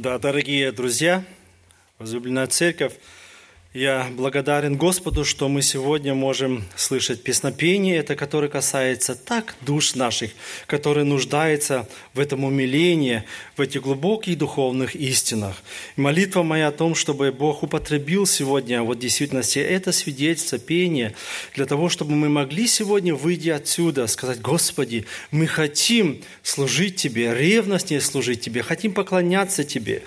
Да, дорогие друзья, возлюбленная церковь, я благодарен Господу, что мы сегодня можем слышать песнопение, это которое касается так душ наших, которые нуждаются в этом умилении, в этих глубоких духовных истинах. Молитва моя о том, чтобы Бог употребил сегодня, вот в действительности, это свидетельство, пение, для того, чтобы мы могли сегодня, выйти отсюда, сказать, Господи, мы хотим служить Тебе, ревностнее служить Тебе, хотим поклоняться Тебе.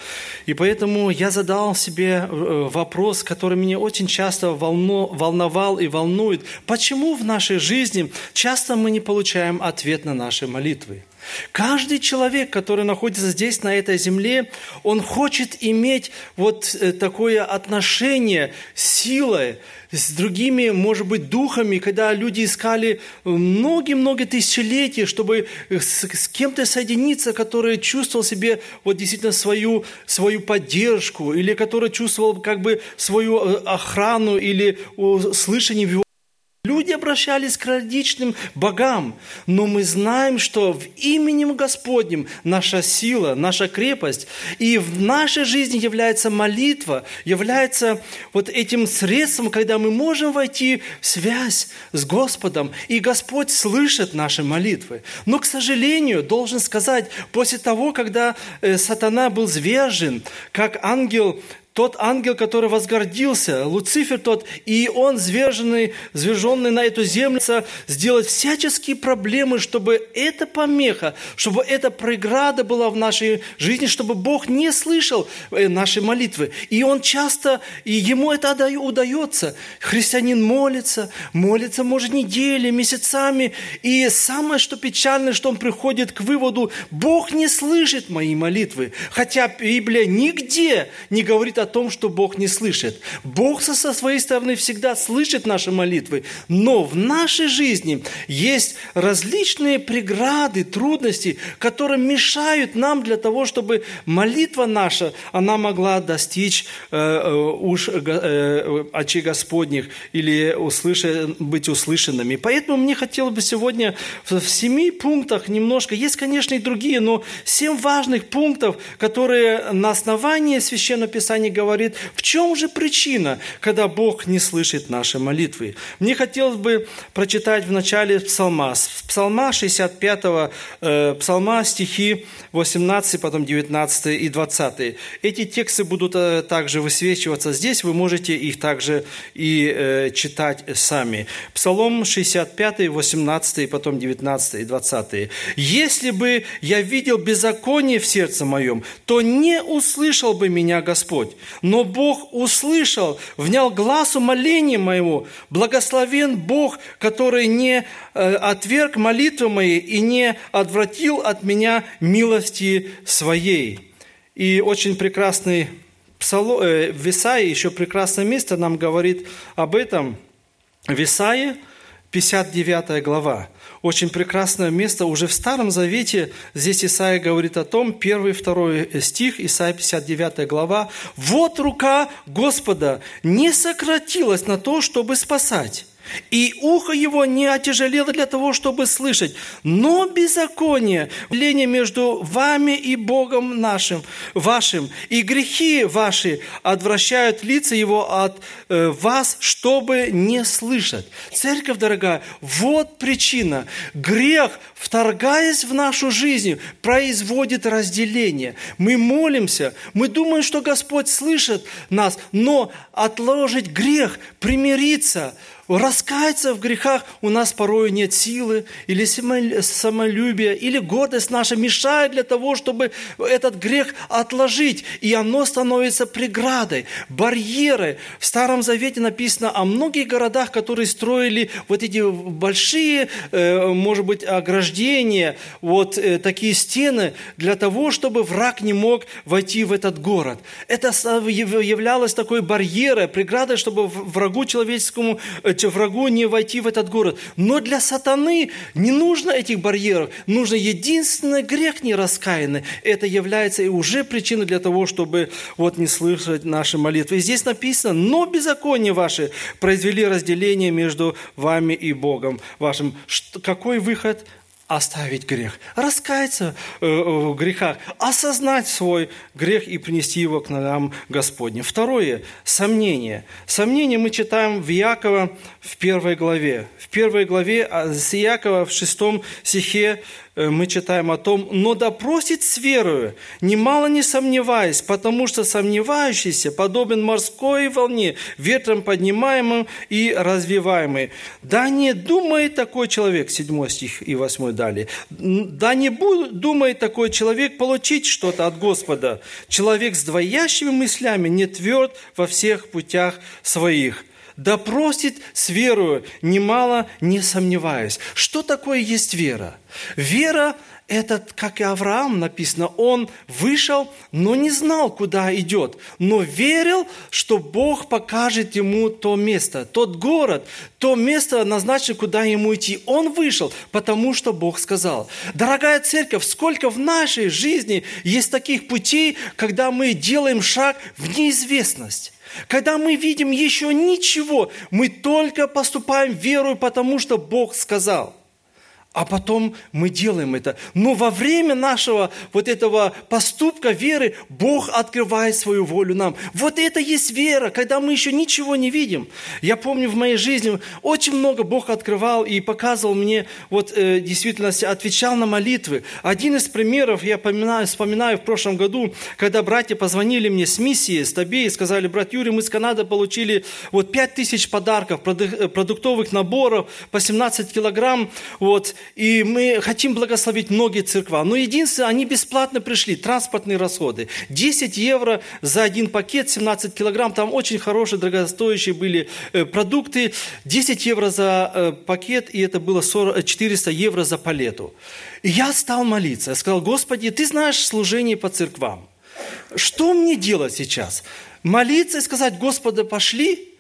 И поэтому я задал себе э, вопрос, который который меня очень часто волну, волновал и волнует. Почему в нашей жизни часто мы не получаем ответ на наши молитвы? Каждый человек, который находится здесь, на этой земле, он хочет иметь вот э, такое отношение с силой, с другими, может быть, духами, когда люди искали многие-многие тысячелетия, чтобы с, с кем-то соединиться, который чувствовал себе вот действительно свою, свою поддержку, или который чувствовал как бы свою э, охрану или слышание в его Люди обращались к различным богам, но мы знаем, что в именем Господнем наша сила, наша крепость, и в нашей жизни является молитва, является вот этим средством, когда мы можем войти в связь с Господом, и Господь слышит наши молитвы. Но, к сожалению, должен сказать, после того, когда э, сатана был звержен, как ангел тот ангел, который возгордился, Луцифер тот, и он, зверженный, зверженный на эту землю, сделать всяческие проблемы, чтобы эта помеха, чтобы эта преграда была в нашей жизни, чтобы Бог не слышал э, наши молитвы. И он часто, и ему это удается. Христианин молится, молится, может, недели, месяцами. И самое, что печальное, что он приходит к выводу, Бог не слышит мои молитвы. Хотя Библия нигде не говорит о том, что Бог не слышит. Бог со своей стороны всегда слышит наши молитвы, но в нашей жизни есть различные преграды, трудности, которые мешают нам для того, чтобы молитва наша, она могла достичь э, э уж э, очей Господних или услышать, быть услышанными. Поэтому мне хотелось бы сегодня в семи пунктах немножко, есть, конечно, и другие, но семь важных пунктов, которые на основании Священного Писания говорит, в чем же причина, когда Бог не слышит наши молитвы. Мне хотелось бы прочитать в начале псалма, псалма 65, э, псалма стихи 18, потом 19 и 20. Эти тексты будут э, также высвечиваться здесь, вы можете их также и э, читать сами. Псалом 65, 18, потом 19 и 20. «Если бы я видел беззаконие в сердце моем, то не услышал бы меня Господь. Но Бог услышал, внял глазу моления моего. Благословен Бог, который не э, отверг молитвы мои и не отвратил от меня милости своей. И очень прекрасный псалом, э, в Исаии, еще прекрасное место нам говорит об этом. В Исаии, 59 глава очень прекрасное место. Уже в Старом Завете здесь Исаия говорит о том, первый, второй стих, Исаия 59 глава. «Вот рука Господа не сократилась на то, чтобы спасать, и ухо его не отяжелело для того, чтобы слышать. Но беззаконие, вление между вами и Богом нашим, вашим, и грехи ваши отвращают лица его от э, вас, чтобы не слышать. Церковь, дорогая, вот причина. Грех, вторгаясь в нашу жизнь, производит разделение. Мы молимся, мы думаем, что Господь слышит нас, но отложить грех, примириться – раскаяться в грехах у нас порой нет силы, или самолюбие, или гордость наша мешает для того, чтобы этот грех отложить, и оно становится преградой, барьерой. В Старом Завете написано о многих городах, которые строили вот эти большие, э, может быть, ограждения, вот э, такие стены для того, чтобы враг не мог войти в этот город. Это являлось такой барьерой, преградой, чтобы врагу человеческому э, врагу не войти в этот город. Но для сатаны не нужно этих барьеров. Нужно единственный грех нераскаянный. Это является и уже причиной для того, чтобы вот не слышать наши молитвы. И здесь написано, но беззаконие ваши произвели разделение между вами и Богом вашим. Какой выход? Оставить грех, раскаяться э, в грехах, осознать свой грех и принести его к ногам Господним. Второе – сомнение. Сомнение мы читаем в Иакова в первой главе. В первой главе а с Иакова в шестом стихе Э, мы читаем о том, но допросит с верою, немало не сомневаясь, потому что сомневающийся подобен морской волне, ветром поднимаемым и развиваемый. Да не думает такой человек, 7 стих и 8 далее, да не думает такой человек получить что-то от Господа. Человек с двоящими мыслями не тверд во всех путях своих да просит с верою, немало не сомневаясь. Что такое есть вера? Вера – это, как и Авраам написано, он вышел, но не знал, куда идет, но верил, что Бог покажет ему то место, тот город, то место назначено, куда ему идти. Он вышел, потому что Бог сказал. Дорогая церковь, сколько в нашей жизни есть таких путей, когда мы делаем шаг в неизвестность. Когда мы видим еще ничего, мы только поступаем верой, потому что Бог сказал – а потом мы делаем это. Но во время нашего вот этого поступка веры Бог открывает свою волю нам. Вот это есть вера, когда мы еще ничего не видим. Я помню в моей жизни очень много Бог открывал и показывал мне, вот э, действительно отвечал на молитвы. Один из примеров я поминаю, вспоминаю в прошлом году, когда братья позвонили мне с миссии, с Табе, и сказали, брат Юрий, мы с Канады получили вот 5 тысяч подарков, продуктовых наборов по 17 килограмм, вот, и мы хотим благословить многие церква. Но единственное, они бесплатно пришли, транспортные расходы. 10 евро за один пакет, 17 килограмм, там очень хорошие, дорогостоящие были э, продукты. 10 евро за э, пакет, и это было 40, 400 евро за палету. И я стал молиться. Я сказал, Господи, Ты знаешь служение по церквам. Что мне делать сейчас? Молиться и сказать, Господи, пошли,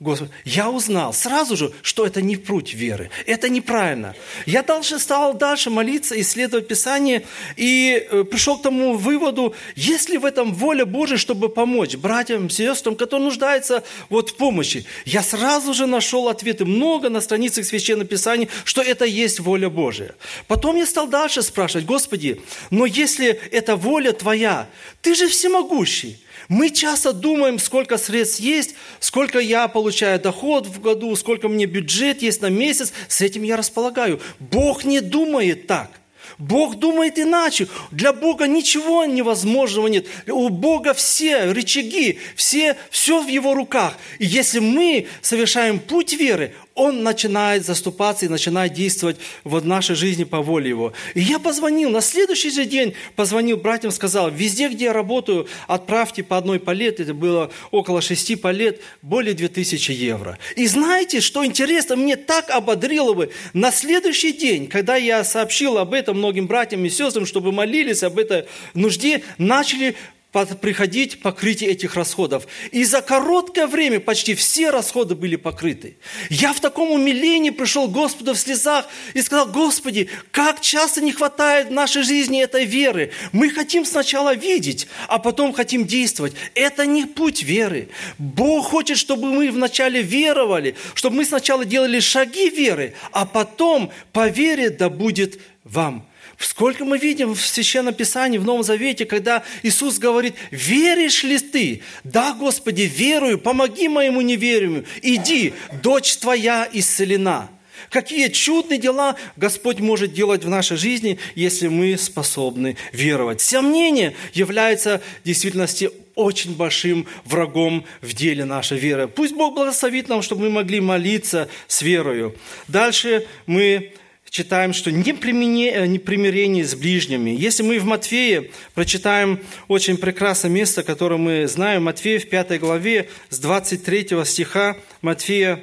Господи, я узнал сразу же, что это не путь веры, это неправильно. Я дальше стал дальше молиться, исследовать Писание и э, пришел к тому выводу, есть ли в этом воля Божия, чтобы помочь братьям, сестрам, которые нуждаются вот в помощи. Я сразу же нашел ответы много на страницах Священного Писания, что это есть воля Божия. Потом я стал дальше спрашивать, Господи, но если это воля Твоя, Ты же всемогущий, мы часто думаем, сколько средств есть, сколько я получаю доход в году, сколько мне бюджет есть на месяц, с этим я располагаю. Бог не думает так. Бог думает иначе. Для Бога ничего невозможного нет. У Бога все рычаги, все, все в Его руках. И если мы совершаем путь веры, он начинает заступаться и начинает действовать в нашей жизни по воле Его. И я позвонил, на следующий же день позвонил братьям, сказал, везде, где я работаю, отправьте по одной палет, это было около шести палет, более 2000 евро. И знаете, что интересно, мне так ободрило бы, на следующий день, когда я сообщил об этом многим братьям и сестрам, чтобы молились об этой нужде, начали приходить покрытие этих расходов. И за короткое время почти все расходы были покрыты. Я в таком умилении пришел к Господу в слезах и сказал, Господи, как часто не хватает в нашей жизни этой веры. Мы хотим сначала видеть, а потом хотим действовать. Это не путь веры. Бог хочет, чтобы мы вначале веровали, чтобы мы сначала делали шаги веры, а потом по вере да будет вам. Сколько мы видим в Священном Писании, в Новом Завете, когда Иисус говорит, веришь ли ты? Да, Господи, верую, помоги моему неверию. Иди, дочь твоя исцелена. Какие чудные дела Господь может делать в нашей жизни, если мы способны веровать. Сомнение является в действительности очень большим врагом в деле нашей веры. Пусть Бог благословит нам, чтобы мы могли молиться с верою. Дальше мы читаем, что э, не примирение с ближними. Если мы в Матфея прочитаем очень прекрасное место, которое мы знаем, Матфея в 5 главе с 23 стиха, Матфея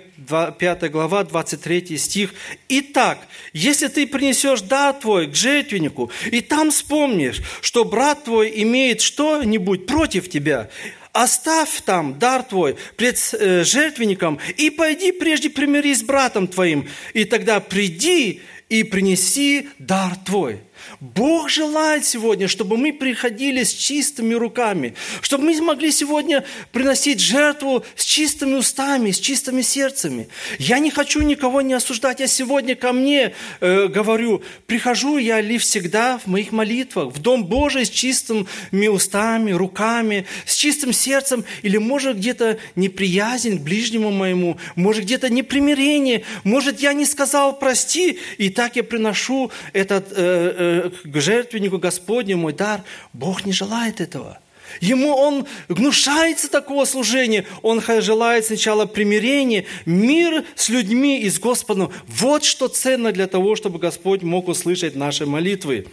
5 глава, 23 стих. «Итак, если ты принесешь дар твой к жертвеннику, и там вспомнишь, что брат твой имеет что-нибудь против тебя, оставь там дар твой пред э, жертвенником и пойди прежде примирись с братом твоим, и тогда приди и принеси дар твой. Бог желает сегодня, чтобы мы приходили с чистыми руками, чтобы мы могли сегодня приносить жертву с чистыми устами, с чистыми сердцами. Я не хочу никого не осуждать. Я сегодня ко мне э, говорю, прихожу я ли всегда в моих молитвах, в Дом Божий с чистыми устами, руками, с чистым сердцем, или может где-то неприязнь к ближнему моему, может где-то непримирение, может я не сказал прости, и так я приношу этот э, э, к жертвеннику Господню мой дар. Бог не желает этого. Ему он гнушается такого служения. Он желает сначала примирения, мир с людьми и с Господом. Вот что ценно для того, чтобы Господь мог услышать наши молитвы.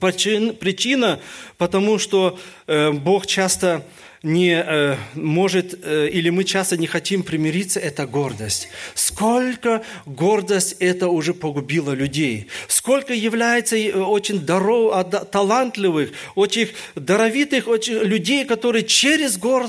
Причина, потому что э, Бог часто не э, может, э, или мы часто не хотим примириться, это гордость. Сколько гордость это уже погубило людей. Сколько является э, очень даров, а, талантливых, очень даровитых очень людей, которые через гор,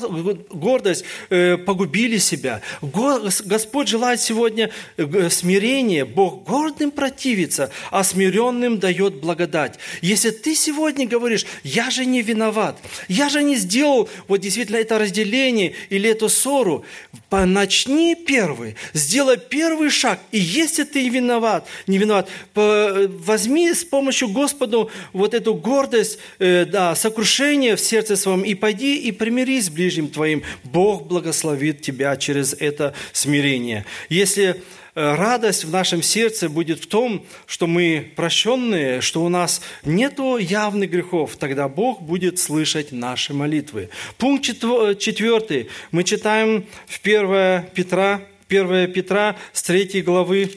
гордость э, погубили себя. Господь желает сегодня э, смирения. Бог гордым противится, а смиренным дает благодать. Если ты сегодня говоришь, я же не виноват, я же не сделал вот действительно это разделение или эту ссору, начни первый, сделай первый шаг. И если ты виноват, не виноват, возьми с помощью Господу вот эту гордость, э, да, сокрушение в сердце своем и пойди и примирись с ближним твоим. Бог благословит тебя через это смирение. Если радость в нашем сердце будет в том, что мы прощенные, что у нас нет явных грехов, тогда Бог будет слышать наши молитвы. Пункт четвертый. Мы читаем в 1 Петра, 1 Петра с 3 главы,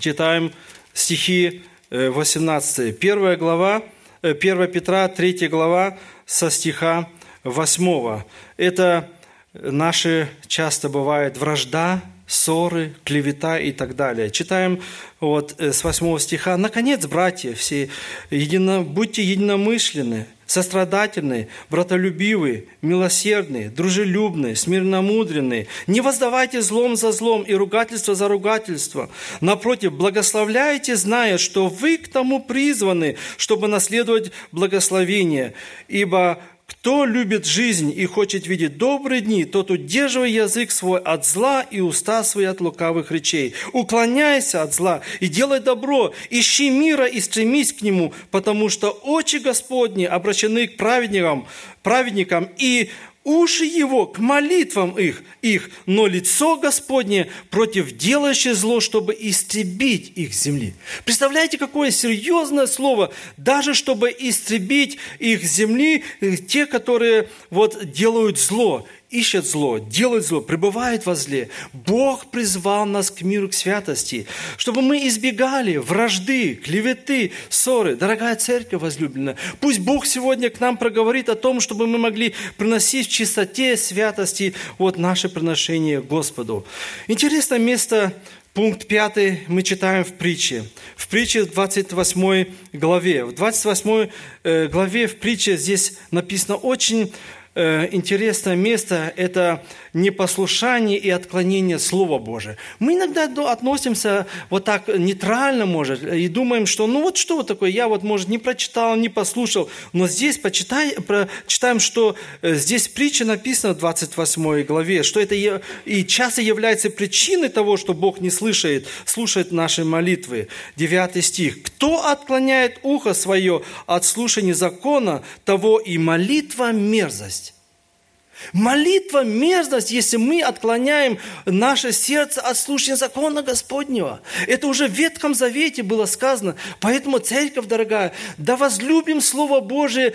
читаем стихи 18. 1 глава, 1 Петра, 3 глава со стиха 8. Это наши часто бывает вражда, ссоры, клевета и так далее. Читаем вот э, с 8 стиха. «Наконец, братья все, едино, будьте единомышленны, сострадательны, братолюбивы, милосердны, дружелюбны, смирномудренны. Не воздавайте злом за злом и ругательство за ругательство. Напротив, благословляйте, зная, что вы к тому призваны, чтобы наследовать благословение. Ибо кто любит жизнь и хочет видеть добрые дни, тот удерживай язык свой от зла и уста свои от лукавых речей. Уклоняйся от зла и делай добро, ищи мира и стремись к нему, потому что очи Господни обращены к праведникам, праведникам и уши его к молитвам их, их, но лицо Господне против делающих зло, чтобы истребить их земли. Представляете, какое серьезное слово, даже чтобы истребить их земли, э, те, которые вот делают зло ищет зло, делает зло, пребывает во зле. Бог призвал нас к миру, к святости, чтобы мы избегали вражды, клеветы, ссоры. Дорогая церковь возлюбленная, пусть Бог сегодня к нам проговорит о том, чтобы мы могли приносить в чистоте, святости вот наше приношение Господу. Интересное место Пункт пятый мы читаем в притче. В притче в 28 главе. В 28 э, главе в притче здесь написано очень интересное место – это непослушание и отклонение Слова Божия. Мы иногда относимся вот так нейтрально, может, и думаем, что ну вот что такое, я вот, может, не прочитал, не послушал, но здесь почитай, прочитаем, что э, здесь притча написана в 28 главе, что это и часто является причиной того, что Бог не слышит, слушает наши молитвы. 9 стих. «Кто отклоняет ухо свое от слушания закона, того и молитва мерзость». Молитва – мерзость, если мы отклоняем наше сердце от слушания закона Господнего. Это уже в Ветхом Завете было сказано. Поэтому, церковь дорогая, да возлюбим Слово Божие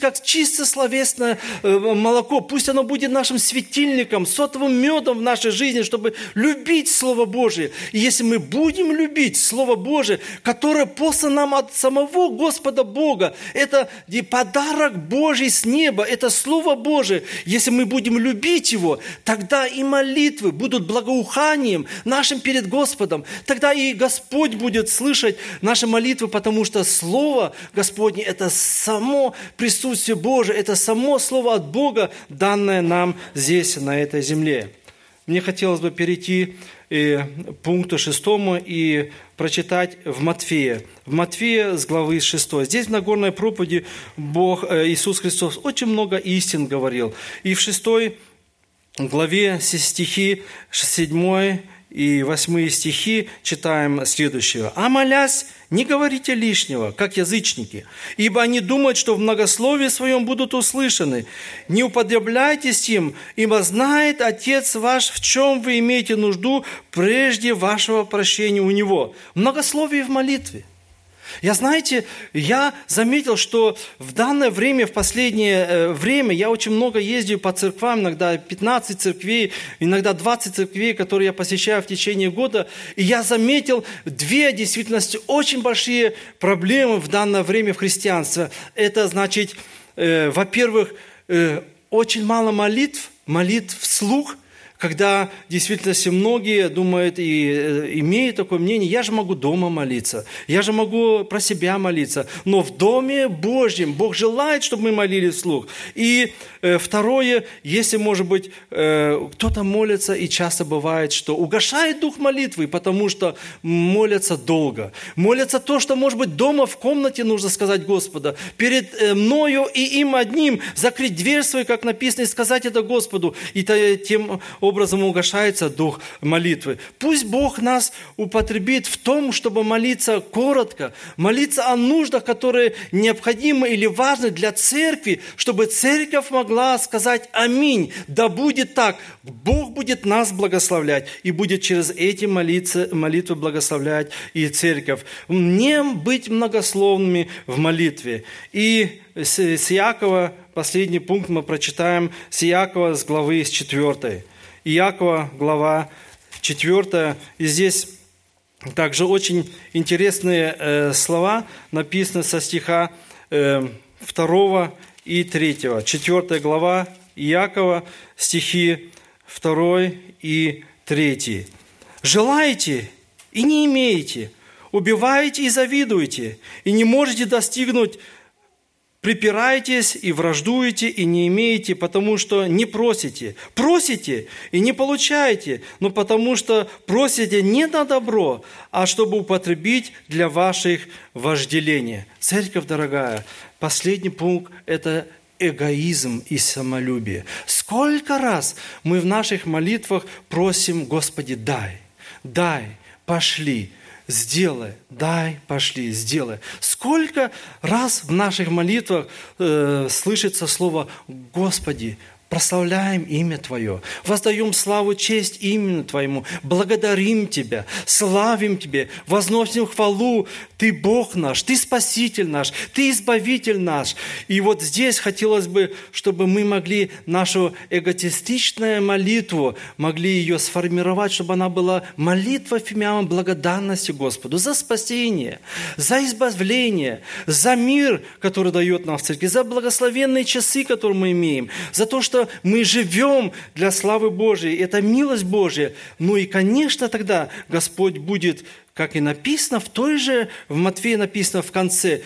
как чисто словесное э, молоко. Пусть оно будет нашим светильником, сотовым медом в нашей жизни, чтобы любить Слово Божие. И если мы будем любить Слово Божие, которое послано нам от самого Господа Бога, это подарок Божий с неба, это Слово Божие – если мы будем любить Его, тогда и молитвы будут благоуханием нашим перед Господом. Тогда и Господь будет слышать наши молитвы, потому что Слово Господне – это само присутствие Божие, это само Слово от Бога, данное нам здесь, на этой земле. мне хотелось бы перейти э, к пункту шестому и прочитать в Матфея. В Матфея с главы 6. Здесь в Нагорной проповеди Бог, э, Иисус Христос очень много истин говорил. И в шестой главе стихи 7 и 8 стихи читаем следующее. «А молясь, не говорите лишнего, как язычники, ибо они думают, что в многословии своем будут услышаны. Не уподобляйтесь им, ибо знает Отец ваш, в чем вы имеете нужду прежде вашего прощения у Него». Многословие в молитве – я, знаете, я заметил, что в данное время, в последнее э, время, я очень много ездил по церквам, иногда 15 церквей, иногда 20 церквей, которые я посещаю в течение года, и я заметил две, действительно, очень большие проблемы в данное время в христианстве. Это значит, э, во-первых, э, очень мало молитв, молитв вслух – когда действительно многие думают и э, имеют такое мнение, я же могу дома молиться, я же могу про себя молиться, но в Доме Божьем Бог желает, чтобы мы молились вслух. И э, второе, если, может быть, э, кто-то молится, и часто бывает, что угошает дух молитвы, потому что молятся долго. Молятся то, что, может быть, дома в комнате нужно сказать Господа, перед мною и им одним закрыть дверь свою, как написано, и сказать это Господу. И тем образом угошается дух молитвы. Пусть Бог нас употребит в том, чтобы молиться коротко, молиться о нуждах, которые необходимы или важны для церкви, чтобы церковь могла сказать «Аминь». Да будет так. Бог будет нас благословлять и будет через эти молитвы, молитвы благословлять и церковь. Не быть многословными в молитве. И с Иакова, последний пункт мы прочитаем с Иакова с главы с 4. Иакова, глава 4. И здесь также очень интересные э, слова написаны со стиха э, 2 и 3. 4 глава Иакова, стихи 2 и 3. «Желаете и не имеете, убиваете и завидуете, и не можете достигнуть припираетесь и враждуете и не имеете, потому что не просите. Просите и не получаете, но потому что просите не на добро, а чтобы употребить для ваших вожделений. Церковь, дорогая, последний пункт – это эгоизм и самолюбие. Сколько раз мы в наших молитвах просим, Господи, дай, дай, пошли, сделай, дай, пошли, сделай. Сколько раз в наших молитвах э, слышится слово «Господи, прославляем имя Твое, воздаем славу, честь имени Твоему, благодарим Тебя, славим Тебе, возносим хвалу. Ты Бог наш, Ты Спаситель наш, Ты Избавитель наш. И вот здесь хотелось бы, чтобы мы могли нашу эготистичную молитву, могли ее сформировать, чтобы она была молитва фимиам благодарности Господу за спасение, за избавление, за мир, который дает нам в церкви, за благословенные часы, которые мы имеем, за то, что что мы живем для славы Божией. Это милость Божья. Ну и, конечно, тогда Господь будет, как и написано в той же, в Матфея написано в конце,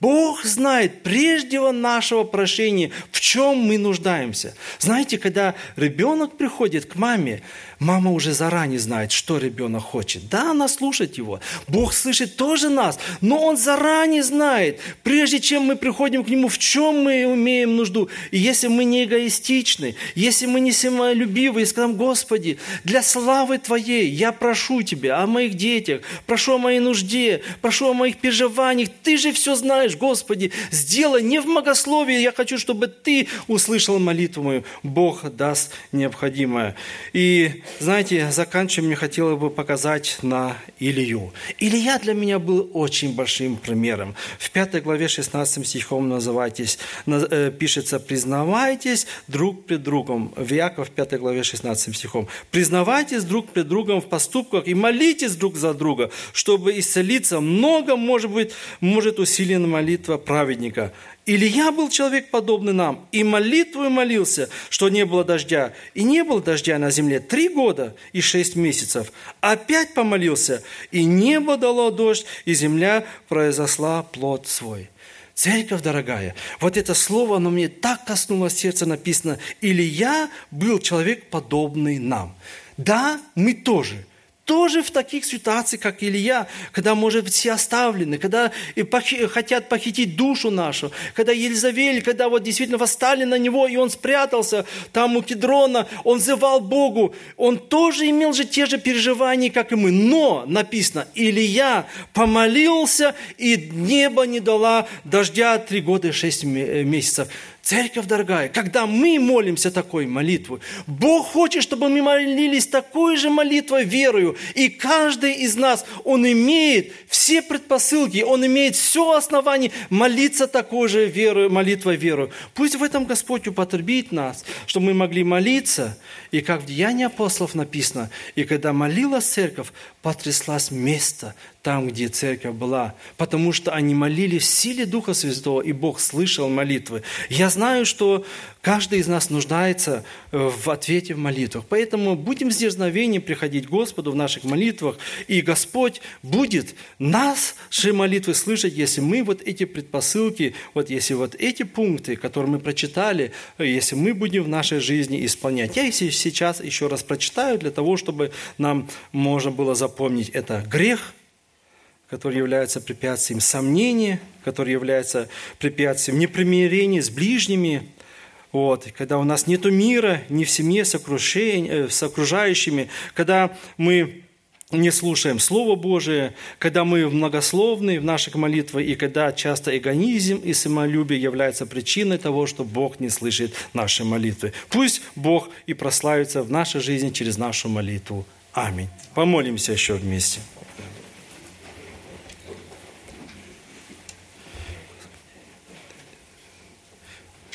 Бог знает прежде нашего прошения, в чем мы нуждаемся. Знаете, когда ребенок приходит к маме, Мама уже заранее знает, что ребенок хочет. Да, она слушает его. Бог слышит тоже нас, но Он заранее знает, прежде чем мы приходим к Нему, в чем мы имеем нужду. И если мы не эгоистичны, если мы не самолюбивы, и скажем, Господи, для славы Твоей я прошу Тебя о моих детях, прошу о моей нужде, прошу о моих переживаниях. Ты же все знаешь, Господи, сделай не в многословии, я хочу, чтобы Ты услышал молитву мою. Бог даст необходимое. И знаете, заканчивая, мне хотелось бы показать на Илью. Илья для меня был очень большим примером. В 5 главе 16 стихом называйтесь, э, пишется «признавайтесь друг пред другом». В Яков 5 главе 16 стихом. «Признавайтесь друг пред другом в поступках и молитесь друг за друга, чтобы исцелиться. Много, может быть, может усилена молитва праведника. Илья был человек, подобный нам, и молитву молился, что не было дождя. И не было дождя на земле три года и шесть месяцев. Опять помолился, и небо дало дождь, и земля произошла плод свой. Церковь дорогая, вот это слово, оно мне так коснулось сердца, написано, «Илья был человек, подобный нам». Да, мы тоже – тоже в таких ситуациях, как Илья, когда, может быть, все оставлены, когда хотят похитить душу нашу, когда Елизавель, когда вот действительно восстали на него, и он спрятался там у Кедрона, он взывал Богу, он тоже имел же те же переживания, как и мы. Но, написано, Илья помолился, и небо не дала дождя три года и шесть месяцев. Церковь дорогая, когда мы молимся такой молитвой, Бог хочет, чтобы мы молились такой же молитвой верою. И каждый из нас, он имеет все предпосылки, он имеет все основание молиться такой же верою, молитвой верою. Пусть в этом Господь употребит нас, чтобы мы могли молиться. И как в Деянии апостолов написано, и когда молилась церковь, потряслась место там, где церковь была, потому что они молились в силе Духа Святого, и Бог слышал молитвы. Я знаю, что каждый из нас нуждается э, в ответе в молитвах, поэтому будем с дерзновением приходить к Господу в наших молитвах, и Господь будет наши молитвы слышать, если мы вот эти предпосылки, вот если вот эти пункты, которые мы прочитали, э, если мы будем в нашей жизни исполнять. Я если сейчас еще раз прочитаю для того, чтобы нам можно было запомнить это грех – который является препятствием сомнения, который является препятствием непримирения с ближними, вот, когда у нас нет мира ни в семье с, э, с окружающими, когда мы не слушаем Слово Божие, когда мы многословны в наших молитвах, и когда часто эгонизм и самолюбие являются причиной того, что Бог не слышит наши молитвы. Пусть Бог и прославится в нашей жизни через нашу молитву. Аминь. Помолимся еще вместе.